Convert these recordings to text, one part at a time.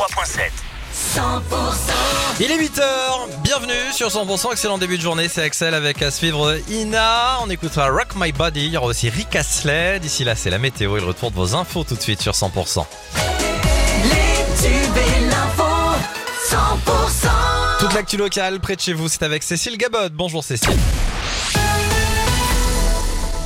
103.7. Il est 8h, bienvenue sur 100%, excellent début de journée, c'est Axel avec à suivre Ina, on écoutera Rock My Body, il y aura aussi Rick Astley, d'ici là c'est la météo. Et le retour de vos infos tout de suite sur 100%. Les et l'info 100% Toute l'actu locale près de chez vous, c'est avec Cécile Gabod, bonjour Cécile.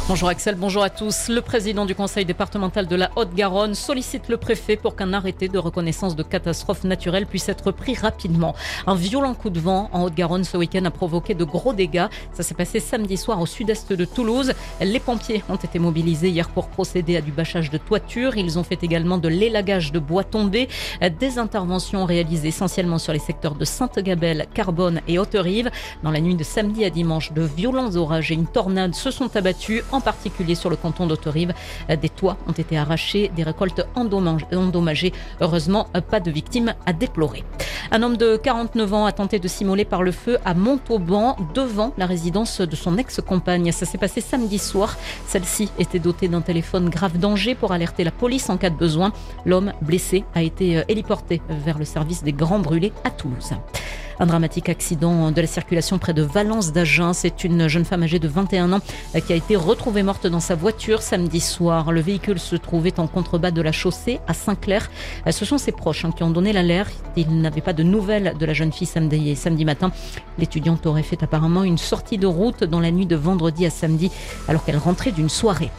Bonjour Axel, bonjour à tous. Le président du conseil départemental de la Haute-Garonne sollicite le préfet pour qu'un arrêté de reconnaissance de catastrophe naturelle puisse être pris rapidement. Un violent coup de vent en Haute-Garonne ce week-end a provoqué de gros dégâts. Ça s'est passé samedi soir au sud-est de Toulouse. Les pompiers ont été mobilisés hier pour procéder à du bâchage de toiture. Ils ont fait également de l'élagage de bois tombés. Des interventions réalisées essentiellement sur les secteurs de Sainte-Gabelle, Carbone et Haute-Rive. Dans la nuit de samedi à dimanche, de violents orages et une tornade se sont abattus en particulier sur le canton d'Autorive. Des toits ont été arrachés, des récoltes endommagées. Heureusement, pas de victimes à déplorer. Un homme de 49 ans a tenté de s'immoler par le feu à Montauban, devant la résidence de son ex-compagne. Ça s'est passé samedi soir. Celle-ci était dotée d'un téléphone grave danger pour alerter la police en cas de besoin. L'homme blessé a été héliporté vers le service des grands brûlés à Toulouse. Un dramatique accident de la circulation près de Valence d'Agen. C'est une jeune femme âgée de 21 ans qui a été retrouvée morte dans sa voiture samedi soir. Le véhicule se trouvait en contrebas de la chaussée à Saint-Clair. Ce sont ses proches hein, qui ont donné l'alerte. Ils n'avaient pas de nouvelles de la jeune fille samedi, samedi matin. L'étudiante aurait fait apparemment une sortie de route dans la nuit de vendredi à samedi alors qu'elle rentrait d'une soirée.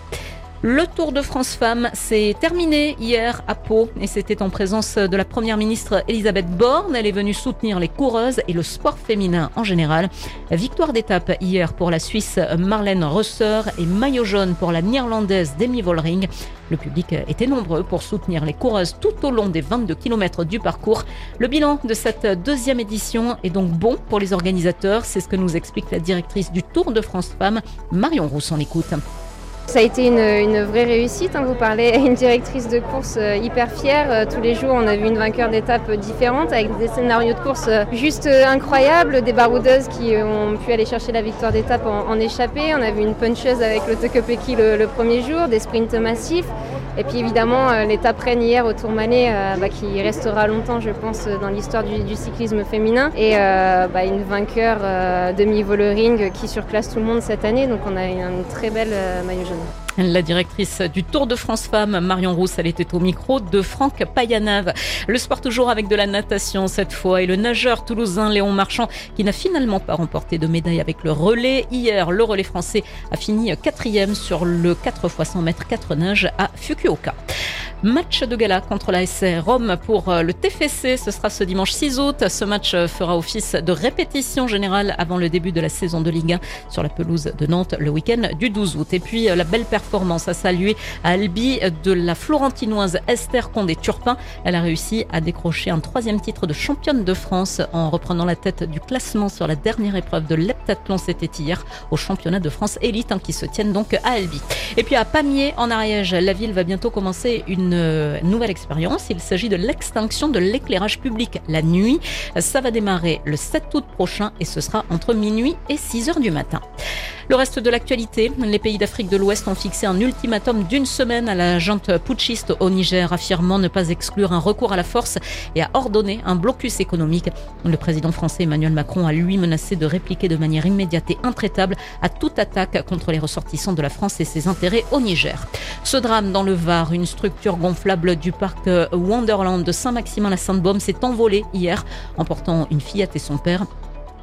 Le Tour de France Femmes s'est terminé hier à Pau et c'était en présence de la première ministre Elisabeth Borne. Elle est venue soutenir les coureuses et le sport féminin en général. Victoire d'étape hier pour la Suisse Marlène Rosser et maillot jaune pour la néerlandaise Demi Vollering. Le public était nombreux pour soutenir les coureuses tout au long des 22 km du parcours. Le bilan de cette deuxième édition est donc bon pour les organisateurs. C'est ce que nous explique la directrice du Tour de France Femmes, Marion Rousse. en écoute. Ça a été une, vraie réussite. Hein. Vous parlez à une directrice de course euh, hyper fière. Euh, tous les jours, on a vu une vainqueur d'étape différente avec des scénarios de course euh, juste incroyables. Des baroudeuses qui ont pu aller chercher la victoire d'étape en, en échappée. On a vu une puncheuse avec le Tokopeki le, le premier jour, des sprints massifs. Et puis évidemment, l'étape reine hier au Tourmalet, euh, bah, qui restera longtemps, je pense, dans l'histoire du, cyclisme féminin. Et euh, bah, une vainqueur euh, demi-Vollering qui surclasse tout le monde cette année. Donc on a une très belle maillot jaune. La directrice du Tour de France Femmes, Marion Rousse, elle était au micro de Franck Payanave. Le sport toujours avec de la natation cette fois et le nageur toulousain Léon Marchand qui n'a finalement pas remporté de médaille avec le relais. Hier, le relais français a fini quatrième sur le 4 x 100 mètres 4 nages à Fukuoka. Match de gala contre la SR Rome pour le TFC. Ce sera ce dimanche 6 août. Ce match fera office de répétition générale avant le début de la saison de Ligue 1 sur la pelouse de Nantes le week-end du 12 août. Et puis la belle performance à saluer à Albi de la Florentinoise Esther Condé-Turpin. Elle a réussi à décrocher un troisième titre de championne de France en reprenant la tête du classement sur la dernière épreuve de l'heptathlon. C'était hier au championnat de France élite hein, qui se tiennent donc à Albi. Et puis à Pamiers en Ariège, la ville va bientôt commencer une nouvelle expérience. Il s'agit de l'extinction de l'éclairage public la nuit. Ça va démarrer le 7 août prochain et ce sera entre minuit et 6 heures du matin. Le reste de l'actualité, les pays d'Afrique de l'Ouest ont fixé un ultimatum d'une semaine à la junte putschiste au Niger, affirmant ne pas exclure un recours à la force et à ordonner un blocus économique. Le président français Emmanuel Macron a lui menacé de répliquer de manière immédiate et intraitable à toute attaque contre les ressortissants de la France et ses intérêts au Niger. Ce drame dans le Var, une structure gonflable du parc Wonderland de Saint-Maximin-la-Sainte-Baume s'est envolée hier, emportant une fillette et son père.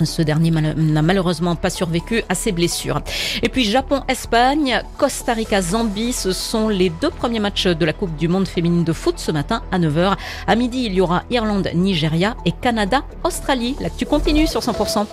Ce dernier n'a malheureusement pas survécu à ses blessures. Et puis Japon-Espagne, Costa Rica-Zambie, ce sont les deux premiers matchs de la Coupe du Monde féminine de foot ce matin à 9h. À midi, il y aura Irlande-Nigeria et Canada-Australie. L'actu continue sur 100%.